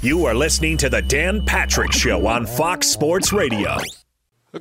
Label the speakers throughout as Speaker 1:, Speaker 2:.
Speaker 1: You are listening to the Dan Patrick Show on Fox Sports Radio.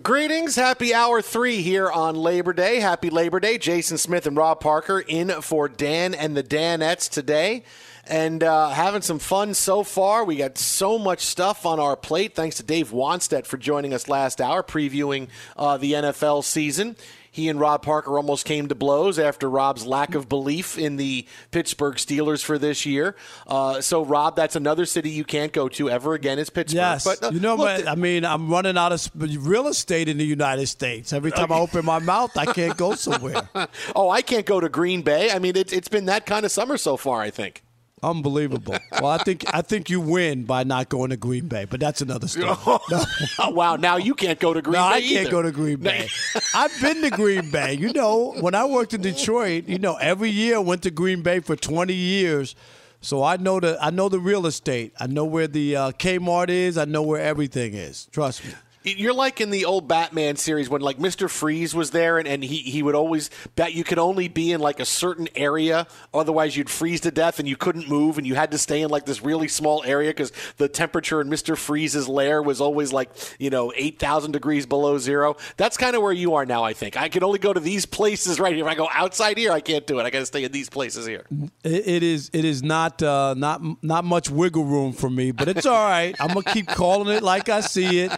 Speaker 2: Greetings. Happy hour three here on Labor Day. Happy Labor Day. Jason Smith and Rob Parker in for Dan and the Danettes today. And uh, having some fun so far. We got so much stuff on our plate. Thanks to Dave Wannstedt for joining us last hour, previewing uh, the NFL season. He and Rob Parker almost came to blows after Rob's lack of belief in the Pittsburgh Steelers for this year. Uh, so, Rob, that's another city you can't go to ever again is Pittsburgh.
Speaker 3: Yes,
Speaker 2: but, uh,
Speaker 3: you know,
Speaker 2: look,
Speaker 3: but, I mean, I'm running out of real estate in the United States. Every time I open my mouth, I can't go somewhere.
Speaker 2: oh, I can't go to Green Bay. I mean, it, it's been that kind of summer so far. I think.
Speaker 3: Unbelievable. Well, I think I think you win by not going to Green Bay, but that's another story.
Speaker 2: No. wow, now you can't go to Green
Speaker 3: no,
Speaker 2: Bay.
Speaker 3: I can't
Speaker 2: either.
Speaker 3: go to Green Bay. I've been to Green Bay. You know, when I worked in Detroit, you know, every year I went to Green Bay for 20 years. So I know the I know the real estate. I know where the uh, Kmart is. I know where everything is. Trust me.
Speaker 2: You're like in the old Batman series when like Mr. Freeze was there and, and he, he would always bet you could only be in like a certain area, otherwise you'd freeze to death and you couldn't move and you had to stay in like this really small area because the temperature in Mr. Freeze's lair was always like, you know, 8,000 degrees below zero. That's kind of where you are now, I think. I can only go to these places right here. If I go outside here, I can't do it. I got to stay in these places here.
Speaker 3: It, is it is not uh, not not much wiggle room for me, but it's all right. I'm gonna keep calling it like I see it.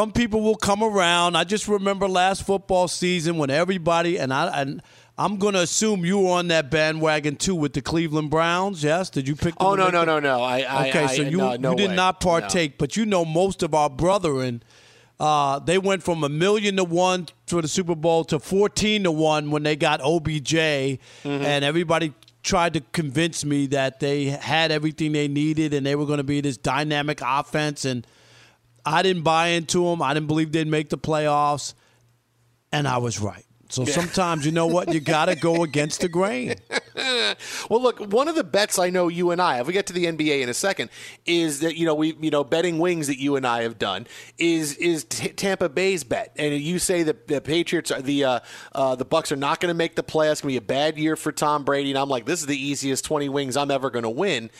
Speaker 3: Some people will come around. I just remember last football season when everybody and I and I'm going to assume you were on that bandwagon too with the Cleveland Browns. Yes, did you pick? Them
Speaker 2: Oh, no, no, no, no. I, I,
Speaker 3: okay,
Speaker 2: I,
Speaker 3: so you
Speaker 2: no, no
Speaker 3: you did
Speaker 2: way.
Speaker 3: not
Speaker 2: No.
Speaker 3: partake, but you know most of our brethren. Uh, they went from a million to one for the Super Bowl to fourteen to one when they got OBJ,
Speaker 2: Mm-hmm.
Speaker 3: and everybody tried to convince me that they had everything they needed and they were going to be this dynamic offense. And I didn't buy into them. I didn't believe they'd make the playoffs, and I was right. So sometimes you know what you got to go against the grain.
Speaker 2: Well, look, one of the bets I know you and I, if we get to the NBA in a second, is that you know we you know betting wings that you and I have done is is t- Tampa Bay's bet, and you say that the Patriots are the uh, uh, the Bucs are not going to make the playoffs. It's going to be a bad year for Tom Brady, and I'm like, this is the easiest 20 wings I'm ever going to win.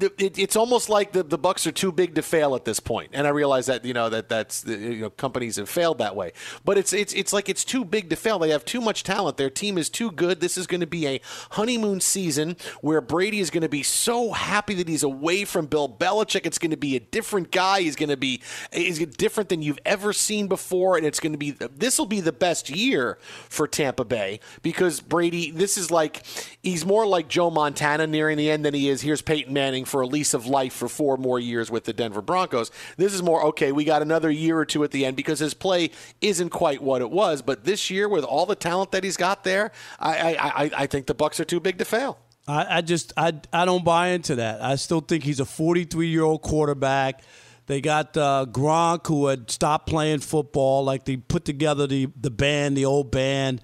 Speaker 2: It- it- it's almost like the, the Bucs are too big to fail at this point, and I realize that you know that that's you know companies have failed that way, but it's it's it's like it's too big to fail. They have too much talent. Their team is too good. This is going to be a honeymoon season where Brady is going to be so happy that he's away from Bill Belichick. It's going to be a different guy. He's going to be he's different than you've ever seen before, and it's going to be this will be the best year for Tampa Bay because Brady. This is like he's more like Joe Montana nearing the end than he is. Here's Peyton Manning paying for a lease of life for four more years with the Denver Broncos. This is more okay. We got another year or two at the end because his play isn't quite what it was. But this year, with all the talent that he's got there, I I, I, I think the Bucs are too big to fail.
Speaker 3: I, I just I I don't buy into that. I still think he's a 43 year old quarterback. They got uh, Gronk, who had stopped playing football. Like they put together the the band, the old band.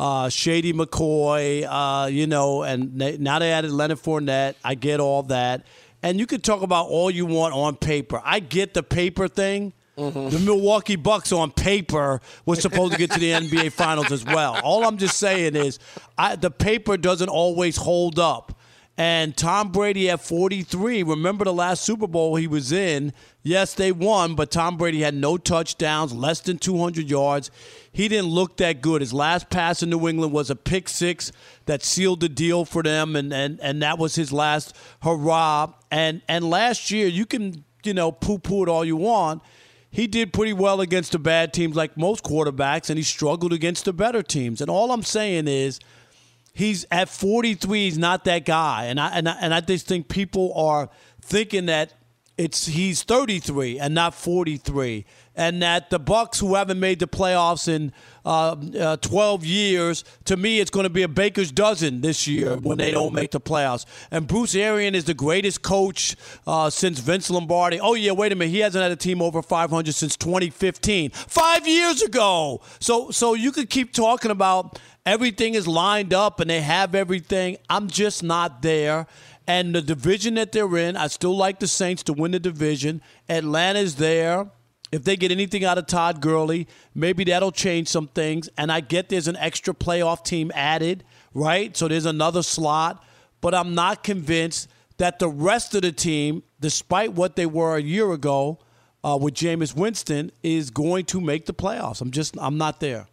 Speaker 3: Uh, Shady McCoy, uh, you know, and they, now they added Leonard Fournette. I get all that, and you could talk about all you want on paper. I get the paper thing. Mm-hmm. The Milwaukee Bucks on paper was supposed to get to the NBA Finals as well. All I'm just saying is, I, the paper doesn't always hold up. And Tom Brady at 43, remember the last Super Bowl he was in? Yes, they won, but Tom Brady had no touchdowns, less than 200 yards. He didn't look that good. His last pass in New England was a pick six that sealed the deal for them, and, and, and that was his last hurrah. And, and last year, you can, you know, poo poo it all you want. He did pretty well against the bad teams like most quarterbacks, and he struggled against the better teams. And all I'm saying is – he's at 43 he's not that guy and I, and I and I just think people are thinking that it's he's 33 and not 43 and that the bucs who haven't made the playoffs in uh, uh, 12 years to me it's going to be a baker's dozen this year when they don't make the playoffs. And bruce arian is the greatest coach uh, since vince lombardi. Oh yeah wait a minute. He hasn't had a team over 500 since 2015 five years ago! So so you could keep talking about everything is lined up and they have everything. I'm just not there. And the division that they're in, I still like the Saints to win the division. Atlanta's there. If they get anything out of Todd Gurley, maybe that'll change some things. And I get there's an extra playoff team added, right? So there's another slot. But I'm not convinced that the rest of the team, despite what they were a year ago uh, with Jameis Winston, is going to make the playoffs. I'm just, I'm not there.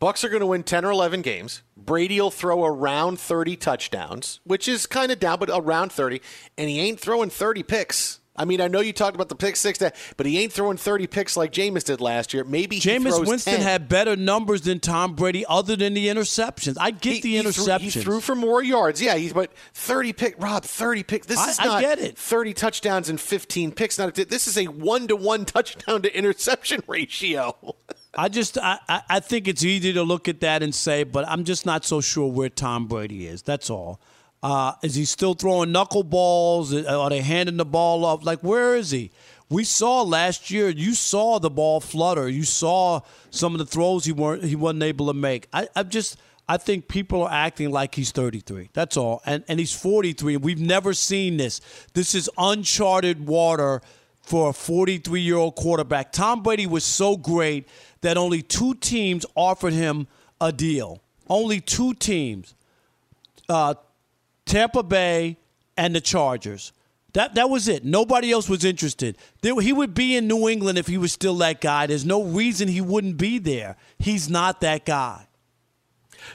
Speaker 2: Bucs are going to win 10 or 11 games. Brady will throw around 30 touchdowns, which is kind of down, but around 30. And he ain't throwing 30 picks. I mean, I know you talked about the pick six, but he ain't throwing 30 picks like Jameis did last year. Maybe
Speaker 3: Jameis Winston
Speaker 2: 10.
Speaker 3: had better numbers than Tom Brady, other than the interceptions. I get he, the interceptions.
Speaker 2: He threw, he threw, for more yards. Yeah, he's but 30 pick. Rob, 30 picks. This
Speaker 3: I,
Speaker 2: is not
Speaker 3: I get it.
Speaker 2: 30 touchdowns and 15 picks. Not a. this is a one to one touchdown to interception ratio.
Speaker 3: I just I, I think it's easy to look at that and say, but I'm just not so sure where Tom Brady is. That's all. Uh, is he still throwing knuckleballs? Are they handing the ball off? Like where is he? We saw last year. You saw the ball flutter. You saw some of the throws he weren't he wasn't able to make. I, I just I think people are acting like he's 33. That's all. And and he's 43. We've never seen this. This is uncharted water for a 43 year old quarterback. Tom Brady was so great that only two teams offered him a deal. Only two teams uh, Tampa Bay and the Chargers. That, that was it. Nobody else was interested. There, he would be in New England if he was still that guy. There's no reason he wouldn't be there. He's not that guy.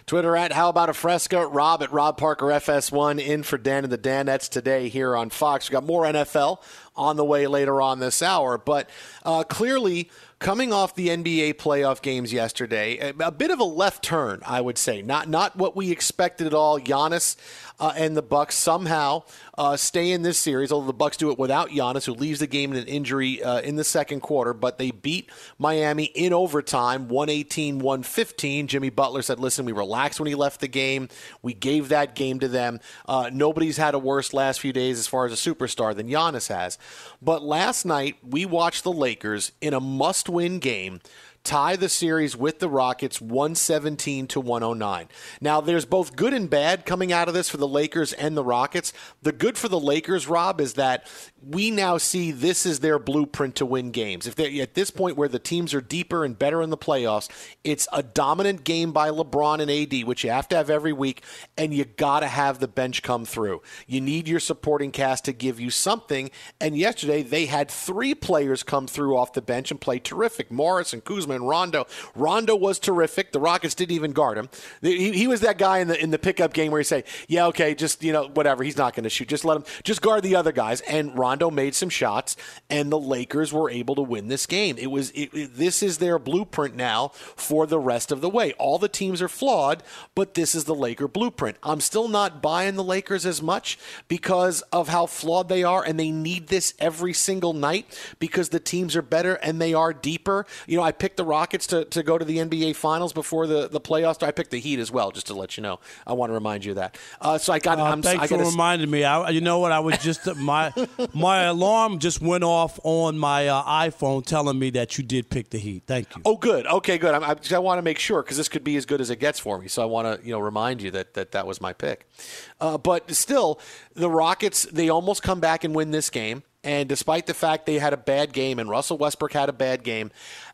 Speaker 2: Twitter at How About a Fresca. Rob at Rob Parker FS1 in for Dan and the Danettes today here on Fox. we got more NFL on the way later on this hour. But uh, clearly, coming off the NBA playoff games yesterday, a, bit of a left turn, I would say. Not not what we expected at all. Giannis uh, and the Bucks somehow uh, stay in this series, although the Bucks do it without Giannis, who leaves the game in an injury uh, in the second quarter. But they beat Miami in overtime, 118-115. Jimmy Butler said, "Listen, we relaxed when he left the game. We gave that game to them. Uh, nobody's had a worse last few days as far as a superstar than Giannis has." But last night we watched the Lakers in a must-win game tie the series with the Rockets 117 to 109. Now, there's both good and bad coming out of this for the Lakers and the Rockets. The good for the Lakers, Rob, is that we now see this is their blueprint to win games. If they at this point where the teams are deeper and better in the playoffs, it's a dominant game by LeBron and AD, which you have to have every week, and you got to have the bench come through. You need your supporting cast to give you something. And yesterday they had three players come through off the bench and play terrific. Morris and Kuzma and Rondo. Rondo was terrific. The Rockets didn't even guard him. He, he was that guy in the in the pickup game where you say, "Yeah, okay, just you know whatever. He's not going to shoot. Just let him. Just guard the other guys." And Rondo Rondo made some shots, and the Lakers were able to win this game. It was it, it, this is their blueprint now for the rest of the way. All the teams are flawed, but this is the Laker blueprint. I'm still not buying the Lakers as much because of how flawed they are, and they need this every single night because the teams are better and they are deeper. You know, I picked the Rockets to, to go to the NBA Finals before the, the playoffs. I picked the Heat as well, just to let you know. I want to remind you of that. Uh, so I got.
Speaker 3: Uh,
Speaker 2: I'm,
Speaker 3: thanks
Speaker 2: I
Speaker 3: for
Speaker 2: gotta,
Speaker 3: reminding me. I, you know what? I was just my my alarm just went off on my uh, iPhone telling me that you did pick the Heat. Thank you.
Speaker 2: Oh, good. Okay, good. I, I, I want to make sure because this could be as good as it gets for me. So I want to you know remind you that that, that was my pick. Uh, but still, the Rockets they almost come back and win this game. And despite the fact they had a bad game and Russell Westbrook had a bad game,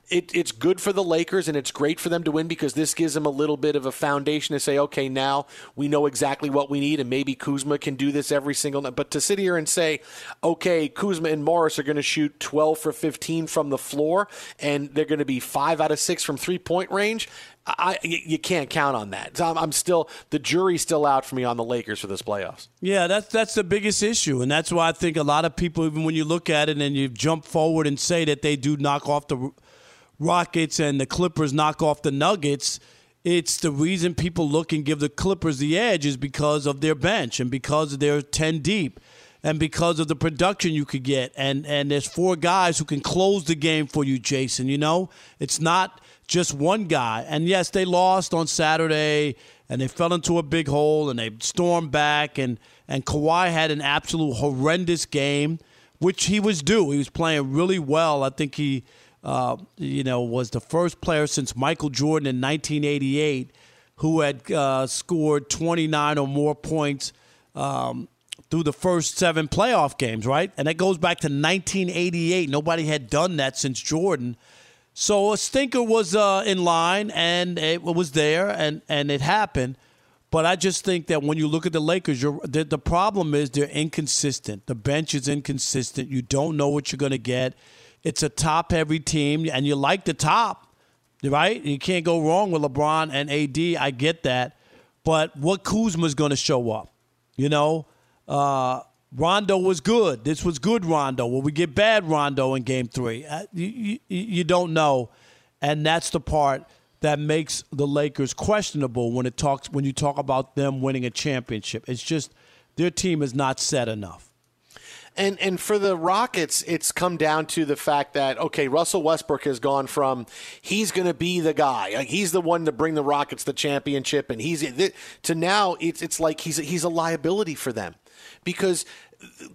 Speaker 2: it, it's good for the Lakers and it's great for them to win because this gives them a little bit of a foundation to say, okay, now we know exactly what we need and maybe Kuzma can do this every single night. But to sit here and say, okay, Kuzma and Morris are going to shoot 12 for 15 from the floor and they're going to be five out of six from three point range, I, you can't count on that. So I'm, I'm, still the jury's still out for me on the Lakers for this playoffs.
Speaker 3: Yeah, that's that's the biggest issue, and that's why I think a lot of people, even when you look at it and you jump forward and say that they do knock off the Rockets and the Clippers knock off the Nuggets, it's the reason people look and give the Clippers the edge is because of their bench and because they're 10 deep and because of the production you could get. And, and there's four guys who can close the game for you, Jason. You know, it's not just one guy. And yes, they lost on Saturday and they fell into a big hole and they stormed back. And, and Kawhi had an absolute horrendous game, which he was due. He was playing really well. I think he uh, you know, was the first player since Michael Jordan in 1988 who had uh, scored 29 or more points um, through the first seven playoff games, right? And that goes back to 1988. Nobody had done that since Jordan. So a stinker was uh, in line, and it was there, and, and it happened. But I just think that when you look at the Lakers, the, the problem is they're inconsistent. The bench is inconsistent. You don't know what you're going to get. It's a top heavy team, and you like the top, right? You can't go wrong with LeBron and AD. I get that. But what Kuzma's going to show up? You know, uh, Rondo was good. This was good Rondo. Will we get bad Rondo in game three? Uh, you, you, you don't know. And that's the part that makes the Lakers questionable when it talks when you talk about them winning a championship. It's just their team is not set enough.
Speaker 2: And and for the Rockets, it's come down to the fact that okay, Russell Westbrook has gone from he's going to be the guy, he's the one to bring the Rockets the championship, and he's to now it's it's like he's he's a liability for them because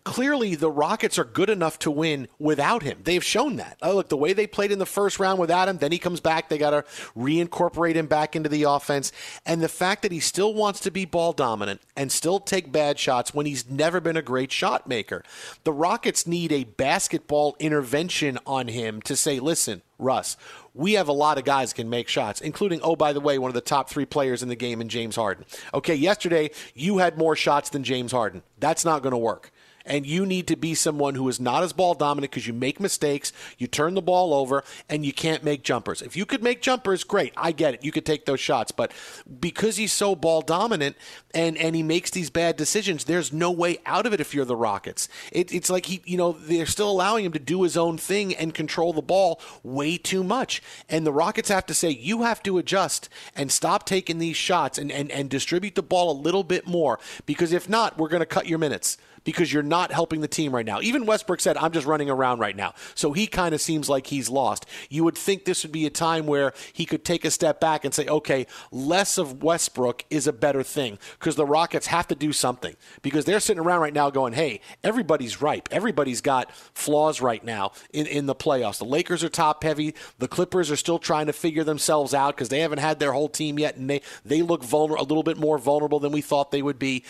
Speaker 2: clearly the Rockets are good enough to win without him. They've shown that. Oh, look, the way they played in the first round without him, then he comes back. They got to reincorporate him back into the offense. And the fact that he still wants to be ball dominant and still take bad shots when he's never been a great shot maker. The Rockets need a basketball intervention on him to say, listen, Russ, we have a lot of guys can make shots, including, oh, by the way, one of the top three players in the game in James Harden. Okay, yesterday you had more shots than James Harden. That's not going to work and you need to be someone who is not as ball dominant because you make mistakes, you turn the ball over, and you can't make jumpers. If you could make jumpers, great. I get it. You could take those shots. But because he's so ball dominant and, and he makes these bad decisions, there's no way out of it if you're the Rockets. It, it's like he, you know, they're still allowing him to do his own thing and control the ball way too much. And the Rockets have to say, you have to adjust and stop taking these shots and, and, and distribute the ball a little bit more because if not, we're going to cut your minutes because you're not helping the team right now. Even Westbrook said, I'm just running around right now. So he kind of seems like he's lost. You would think this would be a time where he could take a step back and say, okay, less of Westbrook is a better thing because the Rockets have to do something because they're sitting around right now going, hey, everybody's ripe. Everybody's got flaws right now in, in the playoffs. The Lakers are top heavy. The Clippers are still trying to figure themselves out because they haven't had their whole team yet and they, they look vulnerable, a little bit more vulnerable than we thought they would be.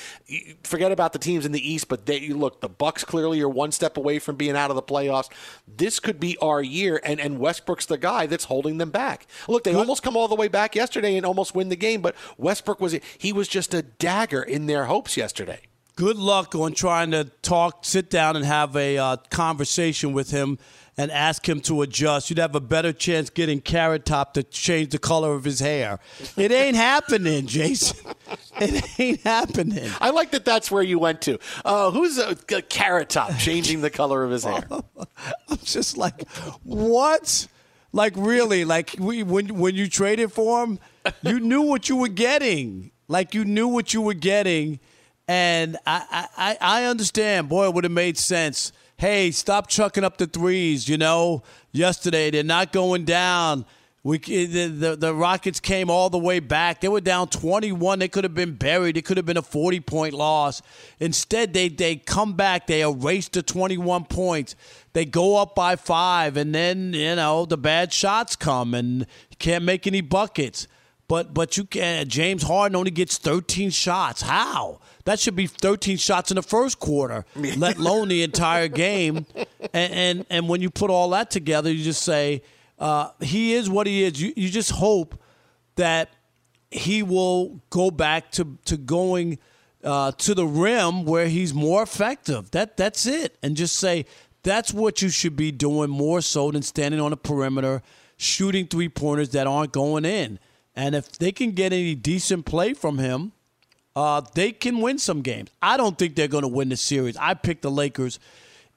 Speaker 2: Forget about the teams in the East, but they look the Bucks clearly are one step away from being out of the playoffs. This could be our year, and and Westbrook's the guy that's holding them back. Look, they almost come all the way back yesterday and almost win the game, but Westbrook was he was just a dagger in their hopes yesterday.
Speaker 3: Good luck on trying to talk, sit down, and have a uh, conversation with him and ask him to adjust, you'd have a better chance getting Carrot Top to change the color of his hair. It ain't happening, Jason. It ain't happening.
Speaker 2: I like that. That's where you went to. Uh, who's a, a carrot top changing the color of his hair?
Speaker 3: I'm just like, what? Like really? Like we, when when you traded for him, you knew what you were getting. Like you knew what you were getting, and I I, I understand. Boy, it would have made sense. Hey, stop chucking up the threes. You know, yesterday they're not going down. We, eh, the, the, the Rockets came all the way back. They were down 21. They could have been buried. It could have been a 40 point loss. Instead, they, they come back. They erase the 21 points. They go up by five, and then, you know, the bad shots come, and you can't make any buckets. But but you can James Harden only gets 13 shots. How? That should be 13 shots in the first quarter, let alone the entire game. And, and and when you put all that together, you just say uh, he is what he is. You you just hope that he will go back to to going uh, to the rim where he's more effective. That that's it, and just say that's what you should be doing more so than standing on the perimeter, shooting three pointers that aren't going in. And if they can get any decent play from him, uh, they can win some games. I don't think they're going to win the series. I picked the Lakers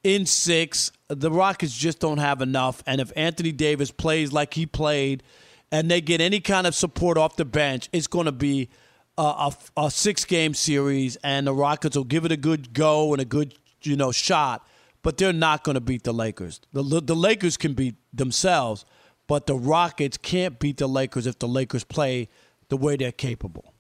Speaker 3: in six. The Rockets just don't have enough. And if Anthony Davis plays like he played and they get any kind of support off the bench, it's going to be a, a, a six game series. And the Rockets will give it a good go and a good you know shot. But they're not going to beat the Lakers. The, the Lakers can beat themselves but the Rockets can't beat the Lakers if the Lakers play the way they're capable.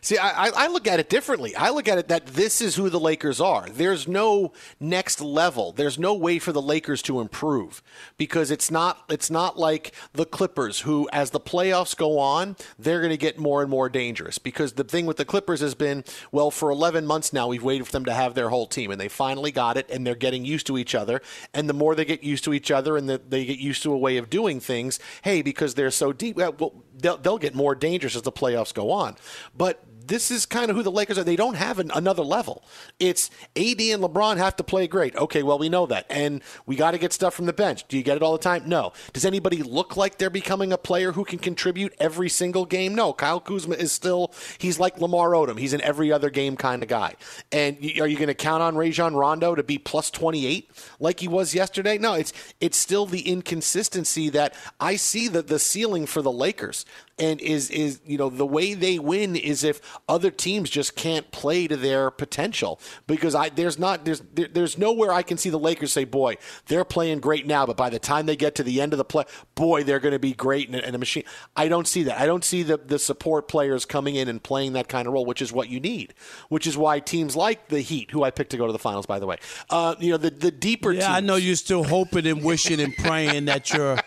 Speaker 2: See, I, I, look at it differently. I look at it that this is who the Lakers are. There's no next level. There's no way for the Lakers to improve because it's not it's not like the Clippers, who as the playoffs go on, they're going to get more and more dangerous. Because the thing with the Clippers has been, well, for 11 months now, we've waited for them to have their whole team, and they finally got it, and they're getting used to each other. And the more they get used to each other, and the, they get used to a way of doing things, hey, because they're so deep, well, they'll, they'll get more dangerous as the playoffs go on. But this is kind of who the Lakers are. They don't have an, another level. It's AD and LeBron have to play great. Okay, well, we know that. And we got to get stuff from the bench. Do you get it all the time? No. Does anybody look like they're becoming a player who can contribute every single game? No. Kyle Kuzma is still, he's like Lamar Odom. He's an every other game kind of guy. And are you going to count on Rajon Rondo to be plus 28 like he was yesterday? No, it's, it's still the inconsistency that I see the, the ceiling for the Lakers and is is you know the way they win is if other teams just can't play to their potential. Because I there's not there's there, there's nowhere I can see the Lakers say boy they're playing great now but by the time they get to the end of the play boy they're going to be great and, a machine. I don't see that. I don't see the the support players coming in and playing that kind of role which is what you need. Which is why teams like the Heat who I picked to go to the finals by the way uh, you know the the deeper
Speaker 3: yeah
Speaker 2: teams,
Speaker 3: I know you're still hoping and wishing and praying that your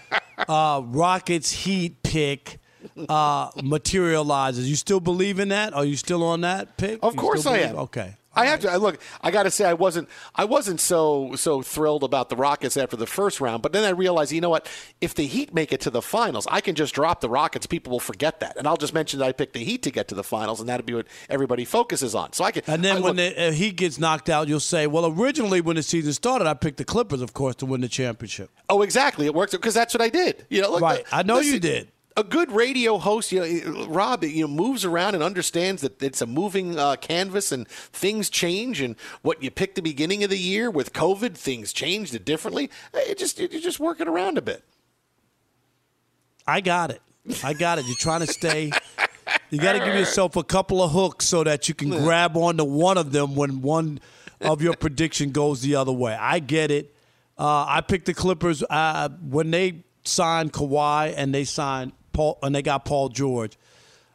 Speaker 3: uh, Rockets Heat pick uh, materializes. You still believe in that? Are you still on that pick?
Speaker 2: Of
Speaker 3: you
Speaker 2: course I am.
Speaker 3: Okay.
Speaker 2: I have to look. I got to say, I wasn't. I wasn't so so thrilled about the Rockets after the first round. But then I realized, you know what? If the Heat make it to the finals, I can just drop the Rockets. People will forget that, and I'll just mention that I picked the Heat to get to the finals, and that'll be what everybody focuses on. So I can.
Speaker 3: And then
Speaker 2: I
Speaker 3: when
Speaker 2: look,
Speaker 3: the Heat gets knocked out, you'll say, "Well, originally when the season started, I picked the Clippers, of course, to win the championship."
Speaker 2: oh, exactly, it worked because that's what I did. You know, look,
Speaker 3: right? I know
Speaker 2: listen,
Speaker 3: you did
Speaker 2: a good radio host, you know, Rob, you know, moves around and understands that it's a moving uh, canvas and things change. And what you picked the beginning of the year with COVID, things changed differently. It just you're just working around a bit.
Speaker 3: I got it. I got it. You're trying to stay. You got to give yourself a couple of hooks so that you can grab onto one of them when one of your prediction goes the other way. I get it. Uh, I picked the Clippers uh, when they signed Kawhi and they signed Paul, and they got Paul George.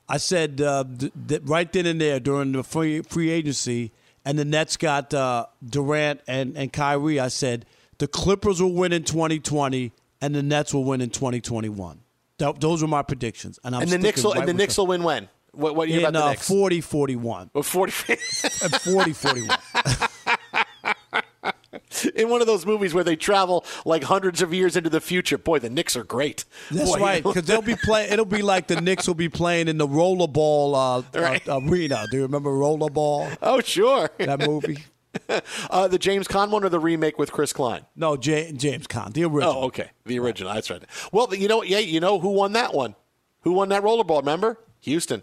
Speaker 3: I said uh, th- th- right then and there during the free, free agency, and the Nets got uh, Durant and, and Kyrie. I said the Clippers will win in 2020, and the Nets will win in 2021. Th- those were my predictions, and I'm
Speaker 2: and the Knicks will, right and the Knicks will win when. What, what year
Speaker 3: in,
Speaker 2: about the
Speaker 3: uh,
Speaker 2: Knicks?
Speaker 3: 40 41.
Speaker 2: Well, 40
Speaker 3: 40 41.
Speaker 2: in one of those movies where they travel like hundreds of years into the future. Boy, the Knicks are great.
Speaker 3: That's
Speaker 2: Boy,
Speaker 3: right, because they'll be playing. It'll be like the Knicks will be playing in the rollerball uh,
Speaker 2: Right.
Speaker 3: uh, arena. Do you remember rollerball?
Speaker 2: Oh, sure.
Speaker 3: That movie?
Speaker 2: Uh, the James Caan one or the remake with Chris Klein?
Speaker 3: No, J- James Caan, the original.
Speaker 2: Oh, okay. The original. That's right. Well, you know, yeah, you know who won that one? Who won that rollerball? Remember? Houston.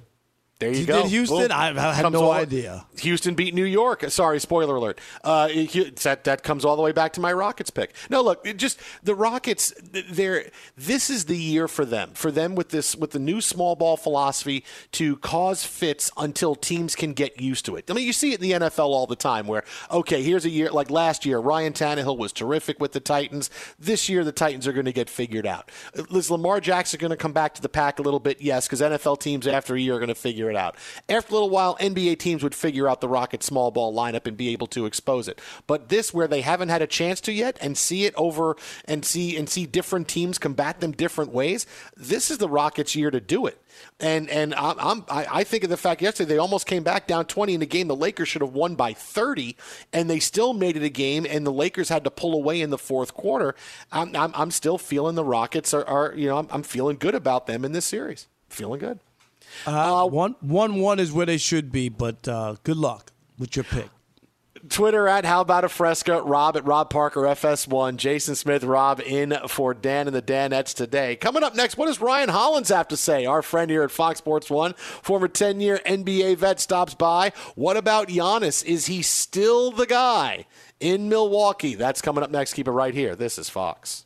Speaker 2: There you
Speaker 3: He
Speaker 2: go.
Speaker 3: did Houston? I- I had no
Speaker 2: all-
Speaker 3: idea.
Speaker 2: Houston beat New York. Sorry, spoiler alert. Uh, it- that that comes all the way back to my Rockets pick. No, look, it just the Rockets. They're this is the year for them. For them with this with the new small ball philosophy to cause fits until teams can get used to it. I mean, you see it in the NFL all the time. Where okay, here's a year like last year, Ryan Tannehill was terrific with the Titans. This year, the Titans are going to get figured out. Is Lamar Jackson going to come back to the pack a little bit? Yes, because NFL teams after a year are going to figure it out. After a little while, NBA teams would figure out the Rockets small ball lineup and be able to expose it. But this, where they haven't had a chance to yet, and see it over and see and see different teams combat them different ways, this is the Rockets' year to do it. And and I'm, I'm I I think of the fact yesterday they almost came back down 20 in a game the Lakers should have won by 30, and they still made it a game, and the Lakers had to pull away in the fourth quarter. I'm I'm, I'm still feeling the Rockets are, are you know I'm, I'm feeling good about them in this series. Feeling good.
Speaker 3: Uh, one one one is where they should be, but uh, good luck with your pick.
Speaker 2: Twitter at How About a Fresca, Rob at Rob Parker FS1, Jason Smith, Rob in for Dan and the Danettes today. Coming up next, what does Ryan Hollins have to say? Our friend here at Fox Sports One, former 10 year NBA vet, stops by. What about Giannis? Is he still the guy in Milwaukee? That's coming up next. Keep it right here. This is Fox.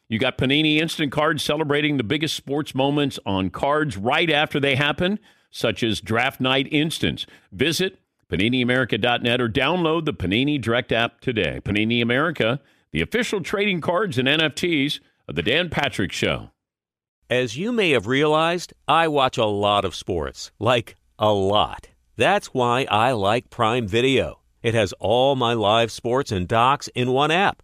Speaker 4: you got Panini Instant Cards celebrating the biggest sports moments on cards right after they happen, such as Draft Night Instants. Visit PaniniAmerica.net or download the Panini Direct app today. Panini America, the official trading cards and NFTs of the Dan Patrick Show.
Speaker 5: As you may have realized, I watch a lot of sports. Like, a lot. That's why I like Prime Video. It has all my live sports and docs in one app.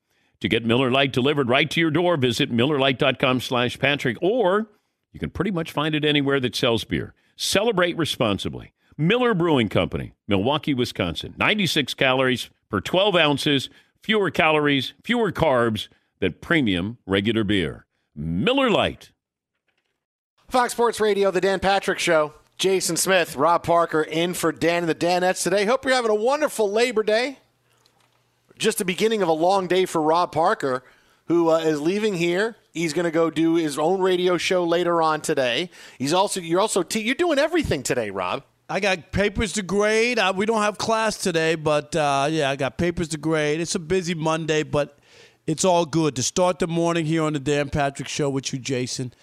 Speaker 4: To get Miller Lite delivered right to your door, visit MillerLite.com slash Patrick, or you can pretty much find it anywhere that sells beer. Celebrate responsibly. Miller Brewing Company, Milwaukee, Wisconsin. 96 calories per 12 ounces fewer calories, fewer carbs than premium regular beer. Miller Lite.
Speaker 2: Fox Sports Radio, The Dan Patrick Show. Jason Smith, Rob Parker in for Dan and the Danettes today. Hope you're having a wonderful Labor Day. Just the beginning of a long day for Rob Parker, who uh, is leaving here. He's going to go do his own radio show later on today. He's also you're also te- you're doing everything today, Rob.
Speaker 3: I got papers to grade. I, we don't have class today, but uh, yeah, I got papers to grade. It's a busy Monday, but it's all good to start the morning here on the Dan Patrick Show with you, Jason.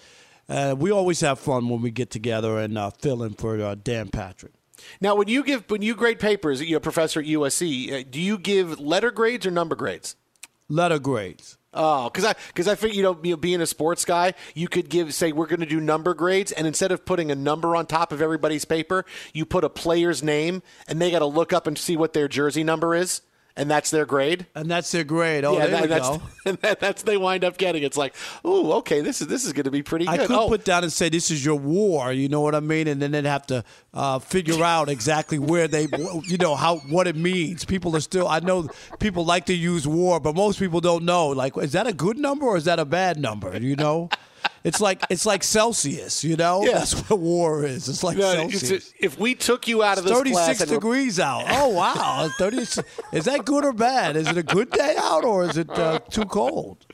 Speaker 3: Uh, we always have fun when we get together and uh, fill in for uh, Dan Patrick.
Speaker 2: Now, when you give when you grade papers, you're a professor at USC. Uh, do you give letter grades or number grades?
Speaker 3: Letter grades.
Speaker 2: Oh, because I because I think you know, you know, being a sports guy, you could give say we're going to do number grades, and instead of putting a number on top of everybody's paper, you put a player's name, and they got to look up and see what their jersey number is and that's their grade.
Speaker 3: And that's their grade. Oh, yeah, there that, we
Speaker 2: that's,
Speaker 3: go.
Speaker 2: And that, that's they wind up getting. It's like, oh, okay, this is this is going to be pretty good.
Speaker 3: I could
Speaker 2: oh.
Speaker 3: put down and say this is your war. You know what I mean? And then they'd have to uh, figure out exactly where they, you know, how what it means. People are still. I know people like to use war, but most people don't know. Like, is that a good number or is that a bad number? You know. It's like it's like Celsius, you know.
Speaker 2: Yeah.
Speaker 3: That's what war is. It's like
Speaker 2: No,
Speaker 3: Celsius.
Speaker 2: it's a- if we took you out of this
Speaker 3: Thirty
Speaker 2: class
Speaker 3: six
Speaker 2: and-
Speaker 3: degrees out. Oh wow, thirty. Is that good or bad? Is it a good day out or is it uh, too cold?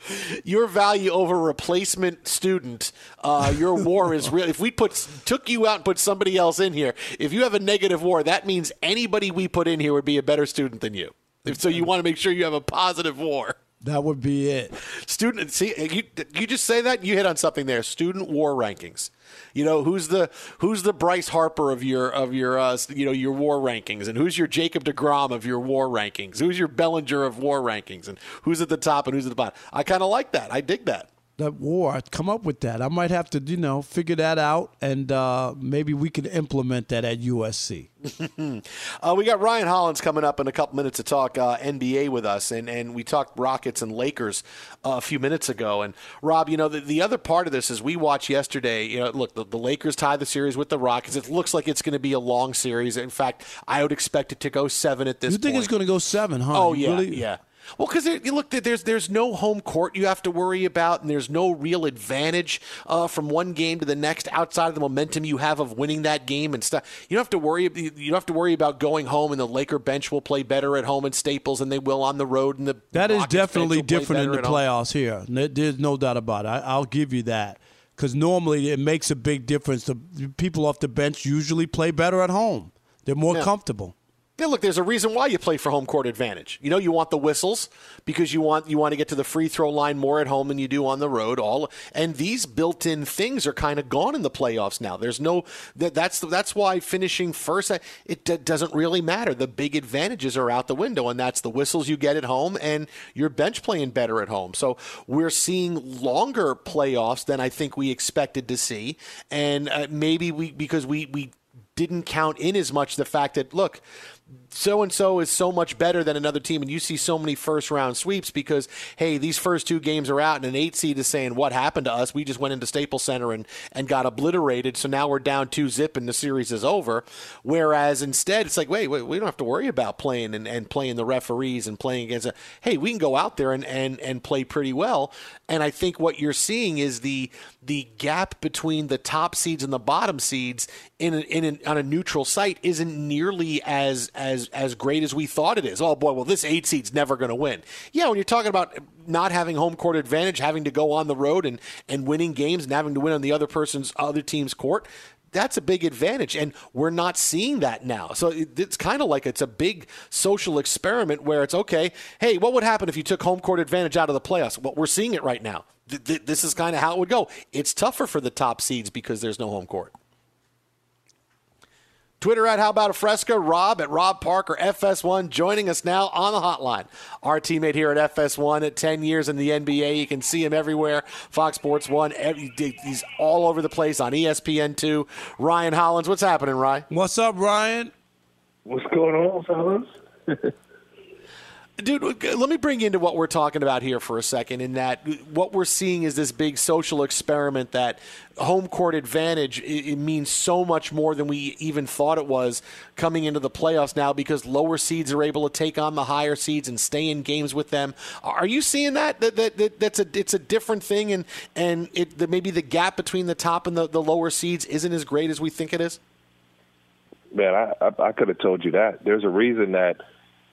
Speaker 2: your value over replacement student, uh, your war is real. If we put took you out and put somebody else in here, if you have a negative war, that means anybody we put in here would be a better student than you. If, so you want to make sure you have a positive war.
Speaker 3: That would be it.
Speaker 2: Student, see, you you just say that you hit on something there. Student war rankings. You know who's the who's the Bryce Harper of your of your uh, you know your war rankings, and who's your Jacob Degrom of your war rankings? Who's your Bellinger of war rankings, and who's at the top and who's at the bottom? I kind of like that. I dig that.
Speaker 3: That war. Come up with that. I might have to, you know, figure that out, and uh, maybe we can implement that at USC.
Speaker 2: Uh, we got Ryan Hollins coming up in a couple minutes to talk uh, NBA with us, and, and we talked Rockets and Lakers uh, a few minutes ago. And Rob, you know, the, the other part of this is we watched yesterday. You know, look, the, the Lakers tied the series with the Rockets. It looks like it's going to be a long series. In fact, I would expect it to go seven at this. Point.
Speaker 3: You think
Speaker 2: point.
Speaker 3: it's going to go seven, huh?
Speaker 2: Oh
Speaker 3: You
Speaker 2: yeah,
Speaker 3: really-
Speaker 2: yeah. Well, because you look, there's there's no home court you have to worry about, and there's no real advantage uh, from one game to the next outside of the momentum you have of winning that game and stuff. You don't have to worry. You don't have to worry about going home, and the Laker bench will play better at home in Staples than they will on the road. And the
Speaker 3: That is definitely different in the
Speaker 2: at home.
Speaker 3: playoffs here. There's no doubt about it. I, I'll give you that. Because normally it makes a big difference. The people off the bench usually play better at home. They're more
Speaker 2: Yeah.
Speaker 3: comfortable.
Speaker 2: Yeah, look, there's a reason why you play for home court advantage. You know, you want the whistles because you want you want to get to the free throw line more at home than you do on the road. All and these built-in things are kind of gone in the playoffs now. There's no that, that's that's why finishing first it d- doesn't really matter. The big advantages are out the window, and that's the whistles you get at home and your bench playing better at home. So we're seeing longer playoffs than I think we expected to see, and uh, maybe we because we we didn't count in as much the fact that look so and so is so much better than another team, and you see so many first round sweeps because hey, these first two games are out, and an eight seed is saying what happened to us? We just went into Staples Center and and got obliterated, so now we're down two zip, and the series is over. Whereas instead, it's like wait, wait, we don't have to worry about playing and, and playing the referees and playing against. A, hey, we can go out there and, and and play pretty well. And I think what you're seeing is the the gap between the top seeds and the bottom seeds in, a, in on a neutral site isn't nearly as as as great as we thought it is. Oh boy, well this eight seed's never going to win. Yeah, when you're talking about not having home court advantage, having to go on the road and and winning games and having to win on the other person's other team's court, that's a big advantage and we're not seeing that now. So it's kind of like it's a big social experiment where it's okay hey what would happen if you took home court advantage out of the playoffs? Well we're seeing it right now. This is kind of how it would go. It's tougher for the top seeds because there's no home court Twitter at How About a Fresca, Rob at Rob Parker FS1 joining us now on the hotline. Our teammate here at FS1 at 10 years in the NBA. You can see him everywhere. Fox Sports 1. He's all over the place on ESPN2. Ryan Hollins, what's happening, Ryan?
Speaker 3: What's up, Ryan?
Speaker 6: What's going on, fellas?
Speaker 2: Dude, let me bring into what we're talking about here for a second. In that, what we're seeing is this big social experiment that home court advantage it, means so much more than we even thought it was coming into the playoffs now because lower seeds are able to take on the higher seeds and stay in games with them. Are you seeing that? That, that, that that's a it's a different thing, and and it the, maybe the gap between the top and the, the lower seeds isn't as great as we think it is.
Speaker 6: Man, I I, I could have told you that. There's a reason that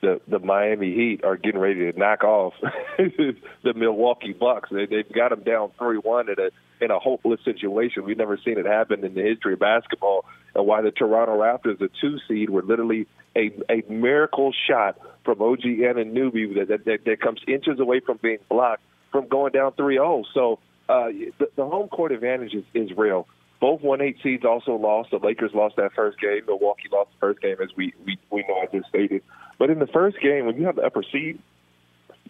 Speaker 6: the the Miami Heat are getting ready to knock off the Milwaukee Bucks. They they've got them down three one in a in a hopeless situation. We've never seen it happen in the history of basketball. And why the Toronto Raptors, the two seed, were literally a a miracle shot from OG Anunoby that, that that that comes inches away from being blocked from going down 3-0. So uh, the, the home court advantage is, is real. Both one eight seeds also lost. The Lakers lost that first game. Milwaukee lost the first game, as we we, we know I just stated. But in the first game, when you have the upper seed,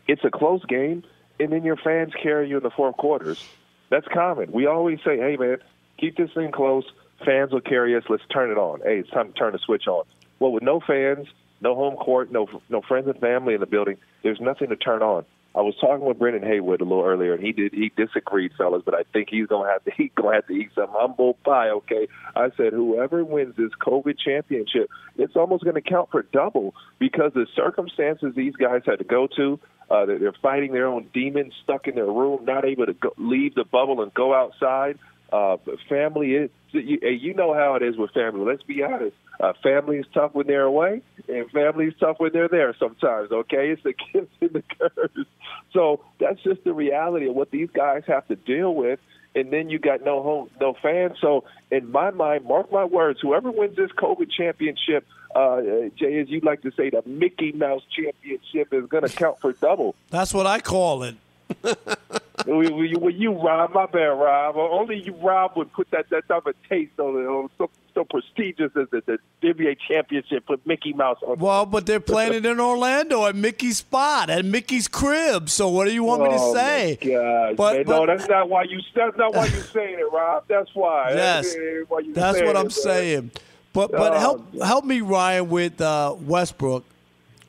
Speaker 6: it's a close game, and then your fans carry you in the fourth quarters. That's common. We always say, "Hey, man, keep this thing close. Fans will carry us. Let's turn it on. Hey, it's time to turn the switch on." Well, with no fans, no home court, no no friends and family in the building, there's nothing to turn on. I was talking with Brendan Haywood a little earlier, and he did he disagreed, fellas, but I think he's gonna have to he's gonna have to eat some humble pie. Okay, I said whoever wins this COVID championship, it's almost to count for double because the circumstances these guys had to go to. Uh, they're fighting their own demons, stuck in their room, not able to go, leave the bubble and go outside. Uh, family is you, know how it is with family. Let's be honest. Uh, family is tough when they're away, and family is tough when they're there. Sometimes, okay, it's the gifts and the curse. So that's just the reality of what these guys have to deal with. And then you got no home, no fans. So in my mind, mark my words: whoever wins this COVID championship, uh, Jay, as you like to say, the Mickey Mouse championship is going to count for double.
Speaker 3: That's what I call it.
Speaker 6: Well, you, Rob, my bad, Rob. Only you, Rob, would put that that type of taste on it, on so, so prestigious as the, the NBA championship. Put Mickey Mouse on.
Speaker 3: Well, but they're playing it in Orlando at Mickey's spot at Mickey's crib. So what do you want me to
Speaker 6: oh,
Speaker 3: say?
Speaker 6: God,
Speaker 3: but,
Speaker 6: man,
Speaker 3: but,
Speaker 6: no, that's not why you. That's not why you're saying it, Rob. That's why.
Speaker 3: Yes,
Speaker 6: that's, why
Speaker 3: that's what I'm
Speaker 6: it,
Speaker 3: saying. But but
Speaker 6: Oh,
Speaker 3: help help me, Ryan, with uh, Westbrook.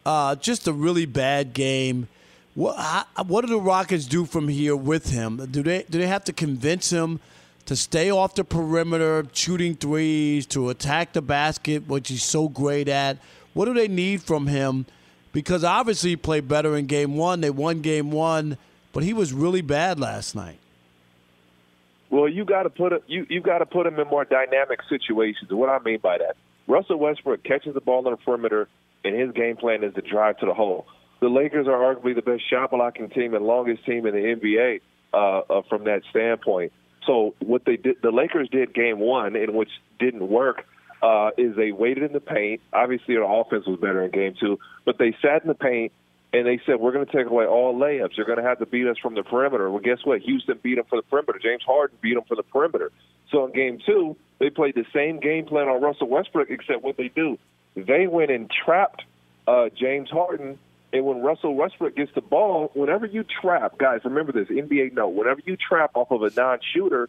Speaker 3: Uh, just a really bad game. What what do the Rockets do from here with him? Do they do they have to convince him to stay off the perimeter, shooting threes, to attack the basket, which he's so great at? What do they need from him? Because obviously he played better in game one. They won game one, but he was really bad last night.
Speaker 6: Well, you got to put it. You you got to put him in more dynamic situations. What I mean by that, Russell Westbrook catches the ball on the perimeter, and his game plan is to drive to the hole. The Lakers are arguably the best shot blocking team and longest team in the NBA uh, uh, from that standpoint. So what they did, the Lakers did game one, in which didn't work, uh, is they waited in the paint. Obviously, their offense was better in game two, but they sat in the paint and they said, "We're going to take away all layups. You're going to have to beat us from the perimeter." Well, guess what? Houston beat them for the perimeter. James Harden beat them for the perimeter. So in game two, they played the same game plan on Russell Westbrook, except what they do, they went and trapped uh, James Harden. And when Russell Westbrook gets the ball, whenever you trap, guys, remember this NBA note: whenever you trap off of a non-shooter,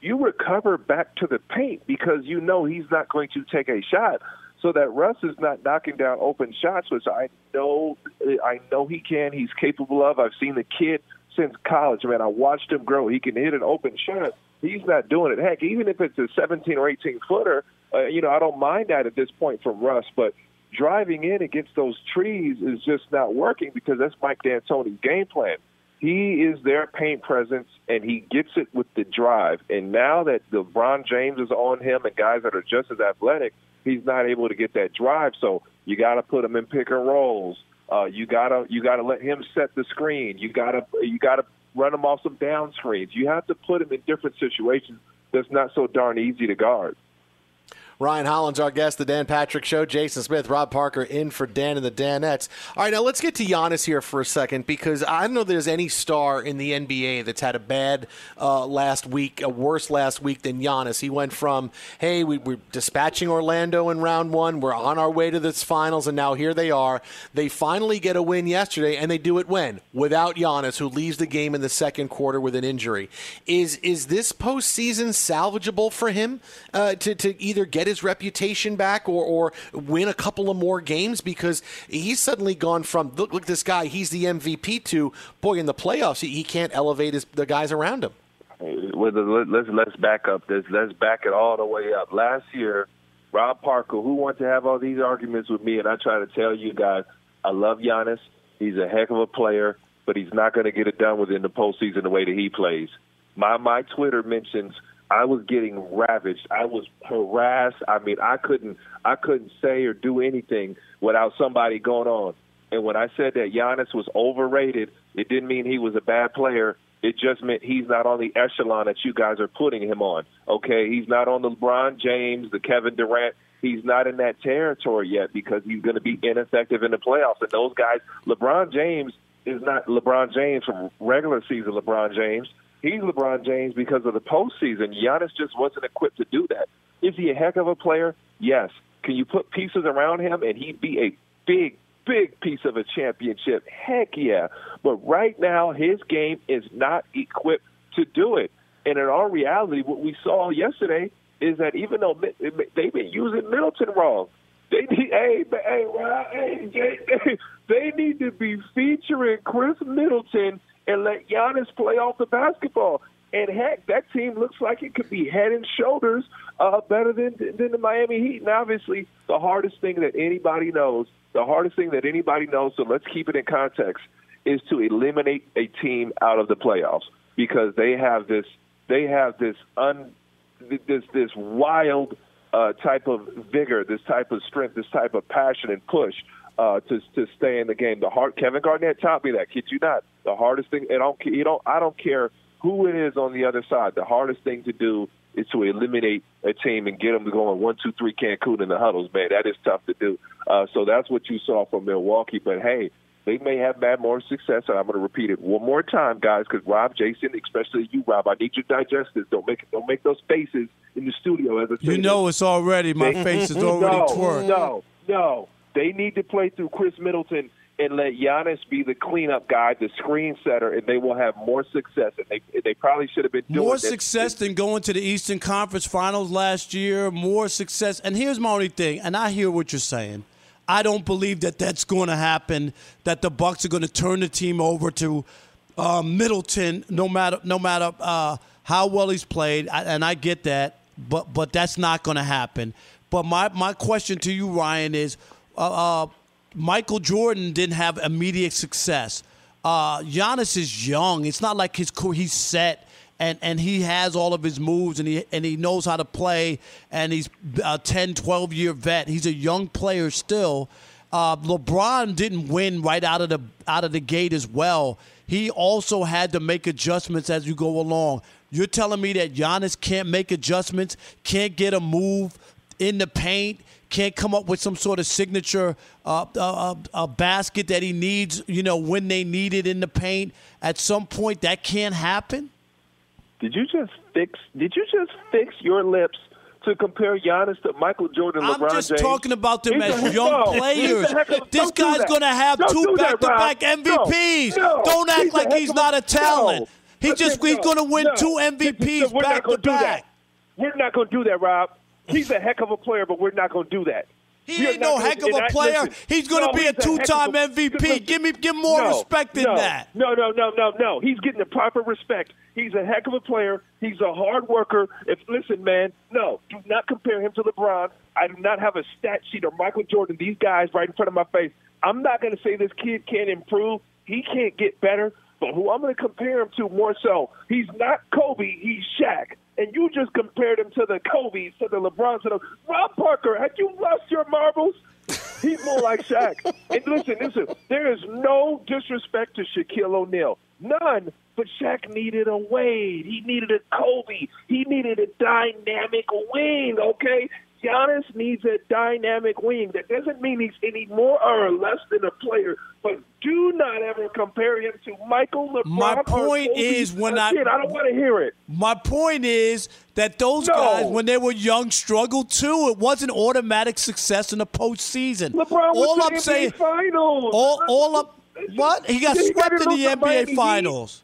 Speaker 6: you recover back to the paint because you know he's not going to take a shot. So that Russ is not knocking down open shots, which I know I know he can. He's capable of. I've seen the kid since college. Man, I watched him grow. He can hit an open shot. He's not doing it. Heck, even if it's a 17 or 18 footer, uh, you know, I don't mind that at this point from Russ. But driving in against those trees is just not working because that's Mike D'Antoni's game plan. he is their paint presence, and he gets it with the drive. And now that LeBron James is on him and guys that are just as athletic, he's not able to get that drive. So you got to put him in pick and rolls. Uh, you gotta you gotta let him set the screen. You gotta you gotta run him off some down screens. You have to put him in different situations that's not so darn easy to guard.
Speaker 2: Ryan Hollins, our guest, the Dan Patrick Show. Jason Smith, Rob Parker in for Dan and the Danettes. All right, now let's get to Giannis here for a second because I don't know if there's any star in the NBA that's had a bad uh, last week, a worse last week than Giannis. He went from, hey, we, we're dispatching Orlando in round one, we're on our way to this finals, and now here they are. They finally get a win yesterday, and they do it when? Without Giannis, who leaves the game in the second quarter with an injury. Is is this postseason salvageable for him uh, to, to either get his reputation back or, or win a couple of more games because he's suddenly gone from look look this guy he's the MVP to boy in the playoffs he, he can't elevate his, the guys around him.
Speaker 6: Let's let's back up this. Let's back it all the way up. Last year, Rob Parker, who wants to have all these arguments with me, and I try to tell you guys, I love Giannis. He's a heck of a player, but he's not going to get it done within the postseason the way that he plays. My my Twitter mentions I was getting ravaged. I was harassed. I mean, I couldn't I couldn't say or do anything without somebody going on. And when I said that Giannis was overrated, it didn't mean he was a bad player. It just meant he's not on the echelon that you guys are putting him on. Okay, he's not on the LeBron James, the Kevin Durant. He's not in that territory yet because he's going to be ineffective in the playoffs. And those guys, LeBron James is not LeBron James from regular season LeBron James. He's LeBron James because of the postseason. Giannis just wasn't equipped to do that. Is he a heck of a player? Yes. Can you put pieces around him and he'd be a big, big piece of a championship? Heck yeah. But right now, his game is not equipped to do it. And in all reality, what we saw yesterday is that even though they've been using Middleton wrong, they need, hey, hey, hey, hey, they need to be featuring Khris Middleton and let Giannis play off the basketball. And heck, that team looks like it could be head and shoulders uh, better than than the Miami Heat. And obviously, the hardest thing that anybody knows, the hardest thing that anybody knows. So let's keep it in context: is to eliminate a team out of the playoffs because they have this they have this un this this wild uh, type of vigor, this type of strength, this type of passion and push uh, to to stay in the game. The hard Kevin Garnett taught me that. Kid you not. The hardest thing. And I don't you don't I don't care who it is on the other side. The hardest thing to do is to eliminate a team and get them to going one, two, three Cancun in the huddles. Man, that is tough to do. Uh, so that's what you saw from Milwaukee. But hey, they may have had more success. And I'm going to repeat it one more time, guys, because Rob, Jason, especially you, Rob, I need you to digest this. Don't make don't make those faces in the studio as a
Speaker 3: You know it's already my face is already
Speaker 6: no,
Speaker 3: twerked.
Speaker 6: No, no, they need to play through Khris Middleton and let Giannis be the cleanup guy, the screen setter, and they will have more success. And they they probably should have been doing
Speaker 3: more success than going to the Eastern Conference Finals last year. More success, and here's my only thing. And I hear what you're saying. I don't believe that that's going to happen. That the Bucks are going to turn the team over to uh, Middleton, no matter no matter uh, how well he's played. I, and I get that, but but that's not going to happen. But my my question to you, Ryan, is. Uh, uh, Michael Jordan didn't have immediate success. Uh, Giannis is young. It's not like his he's set and, and he has all of his moves and he and he knows how to play and he's a 10, 12 year vet. He's a young player still. Uh, LeBron didn't win right out of the out of the gate as well. He also had to make adjustments as you go along. You're telling me that Giannis can't make adjustments, can't get a move in the paint, can't come up with some sort of signature uh, uh, uh, basket that he needs, you know, when they need it in the paint. At some point, that can't happen.
Speaker 6: Did you just fix? Did you just fix your lips to compare Giannis to Michael Jordan, LeBron
Speaker 3: I'm just
Speaker 6: James?
Speaker 3: talking about them
Speaker 6: He's
Speaker 3: as young
Speaker 6: no,
Speaker 3: players.
Speaker 6: he's a heck of-
Speaker 3: this guy's going to have
Speaker 6: Don't
Speaker 3: two back-to-back
Speaker 6: Rob.
Speaker 3: MVPs.
Speaker 6: No, no,
Speaker 3: Don't act
Speaker 6: he's
Speaker 3: like he's
Speaker 6: of
Speaker 3: not a talent. He just he's going to win two MVPs
Speaker 6: We're not
Speaker 3: back
Speaker 6: gonna
Speaker 3: to
Speaker 6: do that.
Speaker 3: back.
Speaker 6: We're not going to do that, Rob. He's a heck of a player, but we're not going to do that.
Speaker 3: He
Speaker 6: We
Speaker 3: ain't no heck of a
Speaker 6: I-
Speaker 3: player.
Speaker 6: listen,
Speaker 3: he's going to
Speaker 6: no,
Speaker 3: be a
Speaker 6: he's heck of
Speaker 3: two-time
Speaker 6: a-
Speaker 3: MVP.
Speaker 6: listen,
Speaker 3: give me give more
Speaker 6: no,
Speaker 3: respect than
Speaker 6: no,
Speaker 3: that.
Speaker 6: No, no, no, no, no. He's getting the proper respect. He's a heck of a player. He's a hard worker. If listen, man, no, do not compare him to LeBron. I do not have a stat sheet or Michael Jordan. These guys right in front of my face. I'm not going to say this kid can't improve. He can't get better. but who I'm going to compare him to more so, he's not Kobe, he's Shaq. And you just compared him to the Kobe's, to the LeBrons, to the Rob Parker. Had you lost your marbles? He's more like Shaq. And listen, listen, there is no disrespect to Shaquille O'Neal. None. But Shaq needed a Wade. He needed a Kobe. He needed a dynamic wing, okay? Giannis needs a dynamic wing. That doesn't mean he's any more or less than a player, but do not ever compare him to Michael LeBron.
Speaker 3: My point is when I.
Speaker 6: I don't want to hear it.
Speaker 3: My point is that those
Speaker 6: No.
Speaker 3: guys, when they were young, struggled too. It wasn't automatic success in the postseason.
Speaker 6: LeBron was
Speaker 3: all I'm
Speaker 6: NBA
Speaker 3: saying,
Speaker 6: Finals.
Speaker 3: all, all up, what he got
Speaker 6: They
Speaker 3: swept in the
Speaker 6: to Miami
Speaker 3: NBA
Speaker 6: Heat.
Speaker 3: Finals.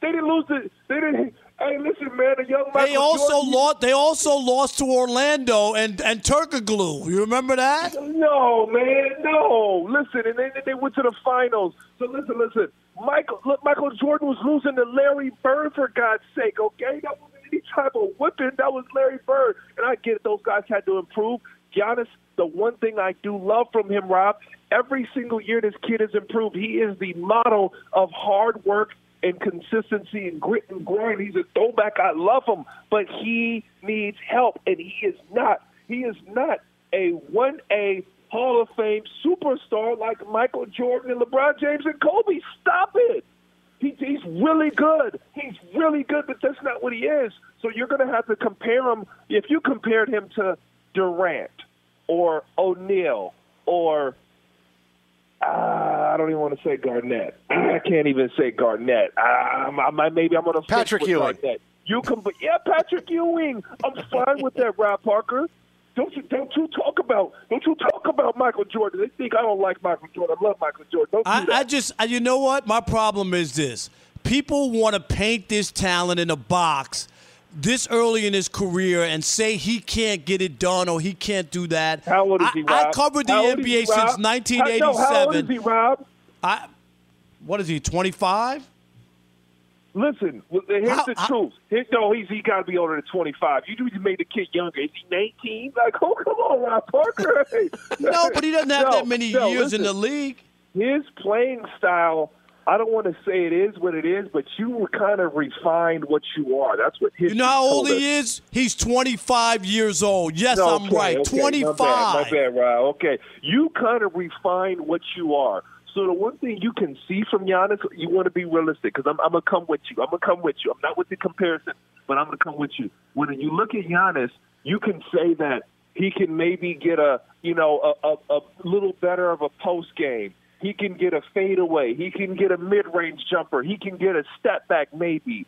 Speaker 6: They didn't lose the. They didn't. Hey, listen, man. The young Michael
Speaker 3: They also
Speaker 6: Jordan,
Speaker 3: lost. They also lost to Orlando and and Turkoglu. You remember that?
Speaker 6: No, man, no. Listen, and then they went to the finals. So listen, listen. Michael, look, Michael Jordan was losing to Larry Bird for God's sake. Okay, that wasn't any type of whipping. That was Larry Bird, and I get it. Those guys had to improve. Giannis, the one thing I do love from him, Rob, every single year this kid has improved. He is the model of hard work and consistency and grit and grind. He's a throwback. I love him, but he needs help, and he is not. He is not a one A Hall of Fame superstar like Michael Jordan and LeBron James and Kobe. Stop it. He, he's really good. He's really good, but that's not what he is. So you're going to have to compare him. If you compared him to Durant or O'Neal or uh, I don't even want to say Garnett. I can't even say Garnett. I, I, I, maybe I'm going to
Speaker 2: Patrick Ewing.
Speaker 6: Garnett. You can, yeah, Patrick Ewing. I'm fine with that, Rob Parker. Don't you don't you talk about don't you talk about Michael Jordan? They think I don't like Michael Jordan. I love Michael Jordan. Don't do
Speaker 3: I,
Speaker 6: that.
Speaker 3: I just, you know what? My problem is this: people want to paint this talent in a box this early in his career and say he can't get it done or he can't do that.
Speaker 6: How old is
Speaker 3: I,
Speaker 6: he,
Speaker 3: I
Speaker 6: Rob?
Speaker 3: covered the
Speaker 6: How old is
Speaker 3: NBA
Speaker 6: he,
Speaker 3: since
Speaker 6: Rob?
Speaker 3: 1987.
Speaker 6: How, no, how old is he, Rob?
Speaker 3: I, what is he? 25?
Speaker 6: Listen, here's
Speaker 3: How-
Speaker 6: the
Speaker 3: how-
Speaker 6: truth. Here, no, he's he got to be older than 25. You just made the kid younger. Is he 19? Like, oh, come on, Rob Parker.
Speaker 3: No, but he doesn't have
Speaker 6: No,
Speaker 3: that many
Speaker 6: no,
Speaker 3: years in the league.
Speaker 6: His playing style. I don't want to say it is what it is, but you were kind of refined what you are. That's what his.
Speaker 3: You know how old he is? He's 25 years old. Yes,
Speaker 6: No,
Speaker 3: I'm
Speaker 6: okay,
Speaker 3: right.
Speaker 6: okay,
Speaker 3: 25.
Speaker 6: My bad, my bad. Okay, you kind of refine what you are. So the one thing you can see from Giannis, you want to be realistic because I'm, I'm gonna come with you. I'm gonna come with you. I'm not with the comparison, but I'm gonna come with you. When you look at Giannis, you can say that he can maybe get a you know a, a, a little better of a post game. He can get a fadeaway. He can get a mid range jumper. He can get a step back maybe.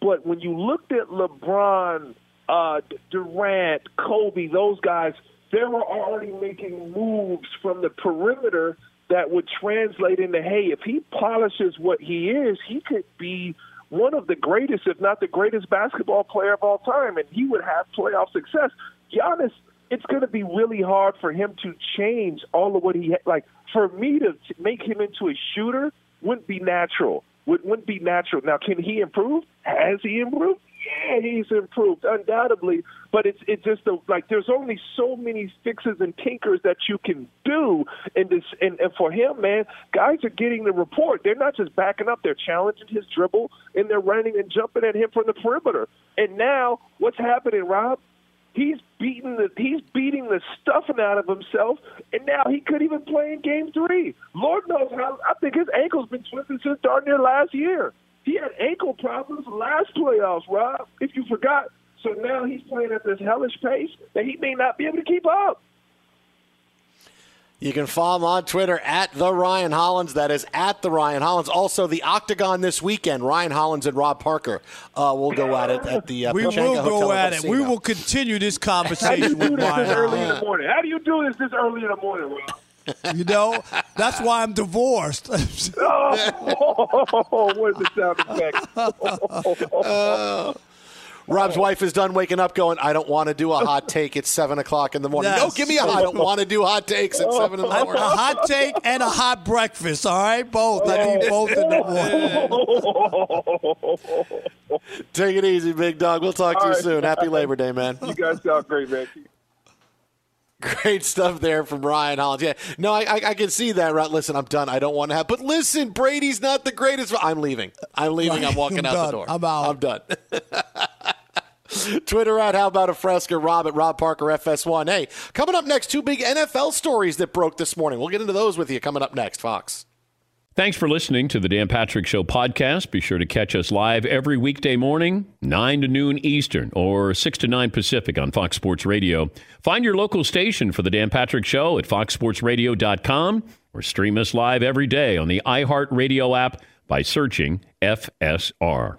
Speaker 6: But when you looked at LeBron, uh, Durant, Kobe, those guys, they were already making moves from the perimeter that would translate into, hey, if he polishes what he is, he could be one of the greatest, if not the greatest basketball player of all time, and he would have playoff success. Giannis, it's going to be really hard for him to change all of what he like. For me to make him into a shooter wouldn't be natural. Would, wouldn't be natural. Now, can he improve? Has he improved? Yeah, he's improved undoubtedly. But it's it's just a, like there's only so many fixes and tinkers that you can do. And this and, and for him, man, guys are getting the report. They're not just backing up; they're challenging his dribble and they're running and jumping at him from the perimeter. And now, what's happening, Rob? He's beating the he's beating the stuffing out of himself, and now he could even play in Game Three. Lord knows how. I think his ankle's been twisted since darn near last year. He had ankle problems last playoffs, Rob. If you forgot, so now he's playing at this hellish pace that he may not be able to keep up.
Speaker 2: You can follow him on Twitter at the Ryan Hollins. That is at the Ryan Hollins. Also, the Octagon this weekend. Ryan Hollins and Rob Parker uh, will go at it at the uh,
Speaker 3: we
Speaker 2: Pechanga
Speaker 3: will
Speaker 2: Hotel
Speaker 3: go at it. We will continue this
Speaker 6: How do
Speaker 3: conversation
Speaker 6: you do
Speaker 3: with
Speaker 6: this
Speaker 3: Ryan
Speaker 6: early in the morning? How do you do this this early in the morning, Rob?
Speaker 3: You know, that's why I'm divorced.
Speaker 6: Oh, what is the sound effect?
Speaker 2: Rob's oh. wife is done waking up going, I don't want to do a hot take at 7 o'clock in the morning. No, give me a hot. I don't want to do hot takes at 7 in the
Speaker 3: a hot take and a hot breakfast. All right, both. I need both in the morning.
Speaker 2: Take it easy, big dog. We'll talk to you
Speaker 6: right.
Speaker 2: soon. Happy Labor Day, man.
Speaker 6: you guys sound great, man.
Speaker 2: Great stuff there from Ryan Hollins. Yeah, no, I, I, I can see that. Right? Listen, I'm done. I don't want to have. But listen, Brady's not the greatest. I'm leaving. I'm leaving. I'm walking
Speaker 3: I'm
Speaker 2: out
Speaker 3: done.
Speaker 2: the door.
Speaker 3: I'm out.
Speaker 2: I'm done. Twitter at How About a Fresca, Rob at Rob Parker FS1. Hey, coming up next, two big NFL stories that broke this morning. We'll get into those with you coming up next, Fox.
Speaker 4: Thanks for listening to the Dan Patrick Show podcast. Be sure to catch us live every weekday morning, 9 to noon Eastern or 6 to 9 Pacific on Fox Sports Radio. Find your local station for the Dan Patrick Show at foxsportsradio.com or stream us live every day on the iHeartRadio app by searching FSR.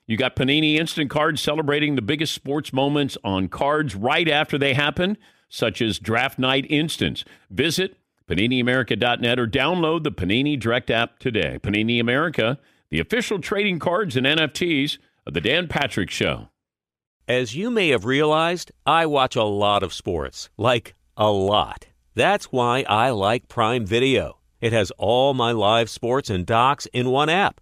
Speaker 4: you got Panini Instant Cards celebrating the biggest sports moments on cards right after they happen, such as Draft Night Instance. Visit PaniniAmerica.net or download the Panini Direct app today. Panini America, the official trading cards and NFTs of the Dan Patrick Show.
Speaker 5: As you may have realized, I watch a lot of sports. Like, a lot. That's why I like Prime Video. It has all my live sports and docs in one app.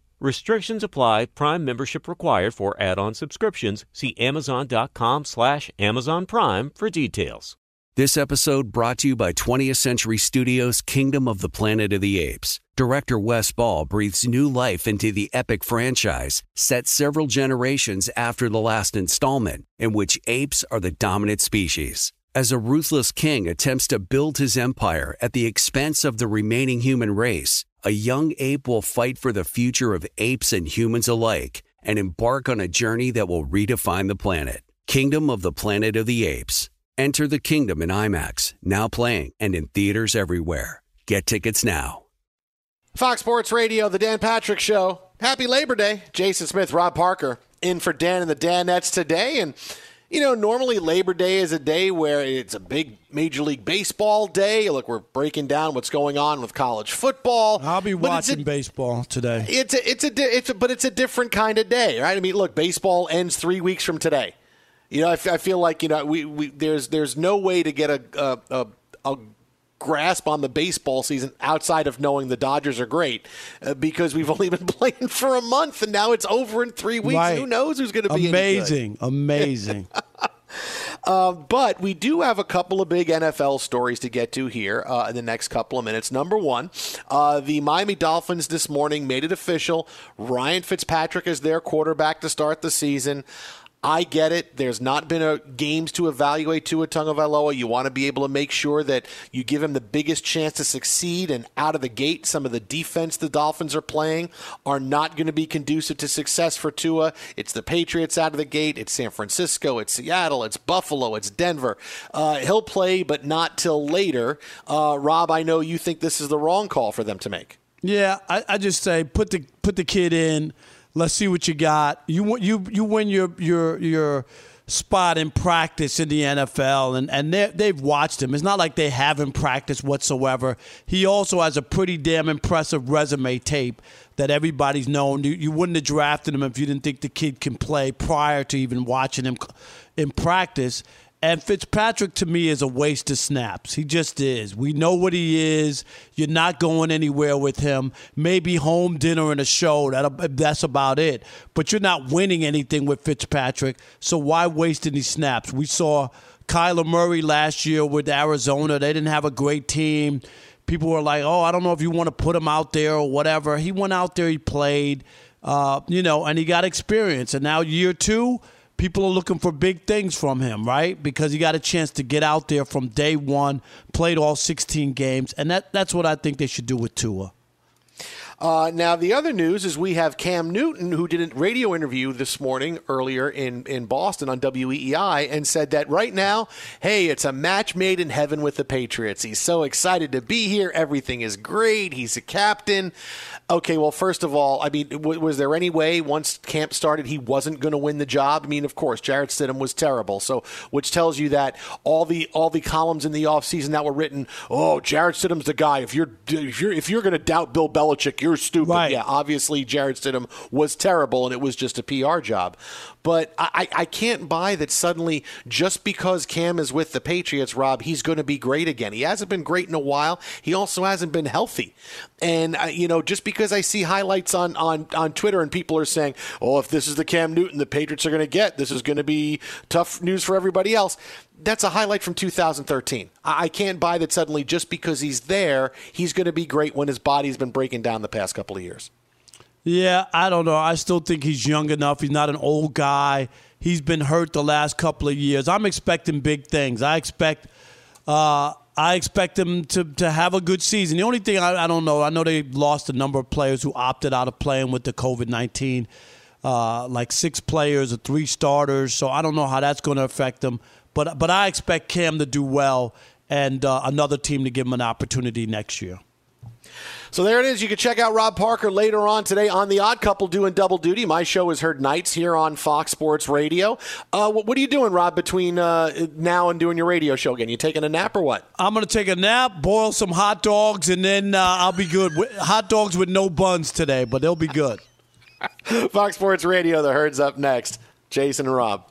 Speaker 5: Restrictions apply. Prime membership required for add-on subscriptions. See Amazon.com slash Amazon Prime for details.
Speaker 7: This episode brought to you by 20th Century Studios' Kingdom of the Planet of the Apes. Director Wes Ball breathes new life into the epic franchise, set several generations after the last installment, in which apes are the dominant species. As a ruthless king attempts to build his empire at the expense of the remaining human race, a young ape will fight for the future of apes and humans alike and embark on a journey that will redefine the planet. Kingdom of the Planet of the Apes. Enter the kingdom in IMAX, now playing and in theaters everywhere. Get tickets now.
Speaker 2: Fox Sports Radio, The Dan Patrick Show. Happy Labor Day. Jason Smith, Rob Parker in for Dan and the Danettes today. And, you know, normally Labor Day is a day where it's a big Major League Baseball day. Look, we're breaking down what's going on with college football.
Speaker 3: I'll be
Speaker 2: it's a-
Speaker 3: watching baseball today.
Speaker 2: It's a, it's a, it's a, but it's a different kind of day, right? I mean, look, baseball ends three weeks from today. You know, I, f- I feel like you know we, we there's there's no way to get a a, a, a grasp on the baseball season outside of knowing the Dodgers are great uh, because we've only been playing for a month and now it's over in three weeks.
Speaker 3: Right.
Speaker 2: Who knows who's going to be
Speaker 3: amazing, amazing.
Speaker 2: Uh, but we do have a couple of big NFL stories to get to here uh, in the next couple of minutes. Number one, uh, the Miami Dolphins this morning made it official. Ryan Fitzpatrick is their quarterback to start the season. I get it. There's not been a games to evaluate Tua Tagovailoa. You want to be able to make sure that you give him the biggest chance to succeed. And out of the gate, some of the defense the Dolphins are playing are not going to be conducive to success for Tua. It's the Patriots out of the gate. It's San Francisco. It's Seattle. It's Buffalo. It's Denver. Uh, he'll play, but not till later. Uh, Rob, I know you think this is the wrong call for them to make.
Speaker 3: Yeah, I, I just say put the put the kid in. Let's see what you got. You you you win your your your spot in practice in the NFL, and and they've watched him. It's not like they haven't practiced whatsoever. He also has a pretty damn impressive resume tape that everybody's known. You, you wouldn't have drafted him if you didn't think the kid can play prior to even watching him in practice. And Fitzpatrick to me is a waste of snaps. He just is. We know what he is. You're not going anywhere with him. Maybe home dinner and a show. That that's about it. But you're not winning anything with Fitzpatrick. So why waste any snaps? We saw Kyler Murray last year with Arizona. They didn't have a great team. People were like, "Oh, I don't know if you want to put him out there or whatever." He went out there. He played. Uh, you know, and he got experience. And now year two people are looking for big things from him, right? Because he got a chance to get out there from day one, played all 16 games, and that, that's what I think they should do with Tua.
Speaker 2: Uh, now, the other news is we have Cam Newton, who did a radio interview this morning earlier in, in Boston on WEEI, and said that right now, hey, it's a match made in heaven with the Patriots. He's so excited to be here. Everything is great. He's a captain. Okay, well, first of all, I mean, w- was there any way once camp started he wasn't going to win the job? I mean, of course, Jarrett Stidham was terrible. So, which tells you that all the all the columns in the offseason that were written, oh, Jarrett Stidham's the guy. If you're if you're if you're going to doubt Bill Belichick, you're stupid.
Speaker 3: Right.
Speaker 2: Yeah, obviously Jarrett Stidham was terrible, and it was just a PR job. But I, I can't buy that suddenly just because Cam is with the Patriots, Rob, he's going to be great again. He hasn't been great in a while. He also hasn't been healthy. And, uh, you know, just because I see highlights on, on, on Twitter and people are saying, oh, if this is the Cam Newton the Patriots are going to get, this is going to be tough news for everybody else. That's a highlight from 2013. I can't buy that suddenly just because he's there, he's going to be great when his body's been breaking down the past couple of years.
Speaker 3: Yeah, I don't know. I still think he's young enough. He's not an old guy. He's been hurt the last couple of years. I'm expecting big things. I expect. Uh, I expect him to, to have a good season. The only thing I, I, don't know, I know they lost a number of players who opted out of playing with the COVID 19, uh, like six players or three starters. So I don't know how that's going to affect them. But, but I expect Cam to do well and uh, another team to give him an opportunity next year.
Speaker 2: So there it is. You can check out Rob Parker later on today on The Odd Couple doing double duty. My show is heard nights here on Fox Sports Radio. Uh, what, what, are you doing, Rob, between uh, now and doing your radio show again? You taking a nap or what?
Speaker 3: I'm going to take a nap, boil some hot dogs, and then uh, I'll be good. Hot dogs with no buns today, but they'll be good.
Speaker 2: Fox Sports Radio, The Herd's up next. Jason and Rob.